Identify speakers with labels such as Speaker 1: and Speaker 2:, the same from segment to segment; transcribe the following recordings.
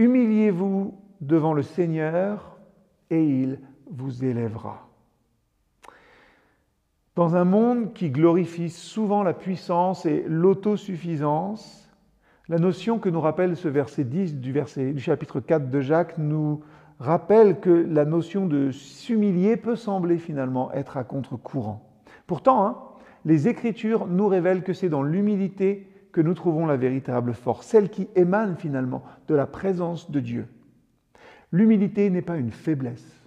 Speaker 1: Humiliez-vous devant le Seigneur et il vous élèvera. Dans un monde qui glorifie souvent la puissance et l'autosuffisance, la notion que nous rappelle ce verset 10 du, chapitre 4 de Jacques nous rappelle que la notion de s'humilier peut sembler finalement être à contre-courant. Pourtant, hein, les Écritures nous révèlent que c'est dans l'humilité que nous trouvons la véritable force, celle qui émane finalement de la présence de Dieu. L'humilité n'est pas une faiblesse.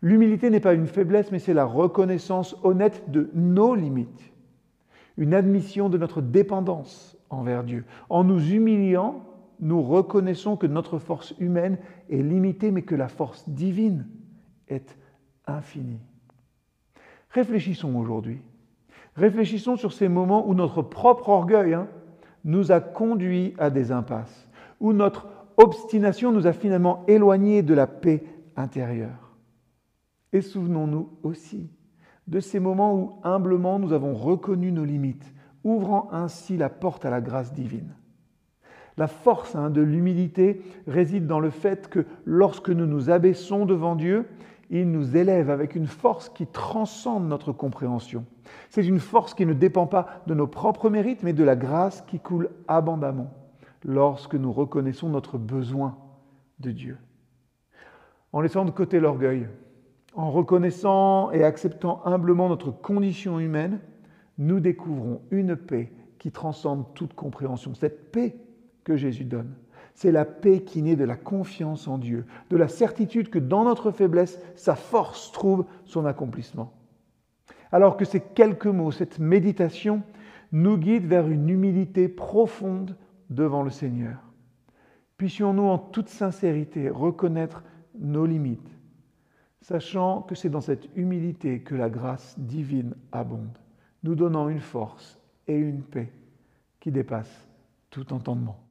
Speaker 1: L'humilité n'est pas une faiblesse, mais c'est la reconnaissance honnête de nos limites, une admission de notre dépendance envers Dieu. En nous humiliant, nous reconnaissons que notre force humaine est limitée, mais que la force divine est infinie. Réfléchissons aujourd'hui. Réfléchissons sur ces moments où notre propre orgueil hein, nous a conduits à des impasses, où notre obstination nous a finalement éloignés de la paix intérieure. Et souvenons-nous aussi de ces moments où humblement nous avons reconnu nos limites, ouvrant ainsi la porte à la grâce divine. La force hein, de l'humilité réside dans le fait que lorsque nous nous abaissons devant Dieu, il nous élève avec une force qui transcende notre compréhension. C'est une force qui ne dépend pas de nos propres mérites, mais de la grâce qui coule abondamment lorsque nous reconnaissons notre besoin de Dieu. En laissant de côté l'orgueil, en reconnaissant et acceptant humblement notre condition humaine, nous découvrons une paix qui transcende toute compréhension. Cette paix que Jésus donne, c'est la paix qui naît de la confiance en Dieu, de la certitude que dans notre faiblesse, sa force trouve son accomplissement. Alors que ces quelques mots, cette méditation, nous guident vers une humilité profonde devant le Seigneur. Puissions-nous en toute sincérité reconnaître nos limites, sachant que c'est dans cette humilité que la grâce divine abonde, nous donnant une force et une paix qui dépassent tout entendement.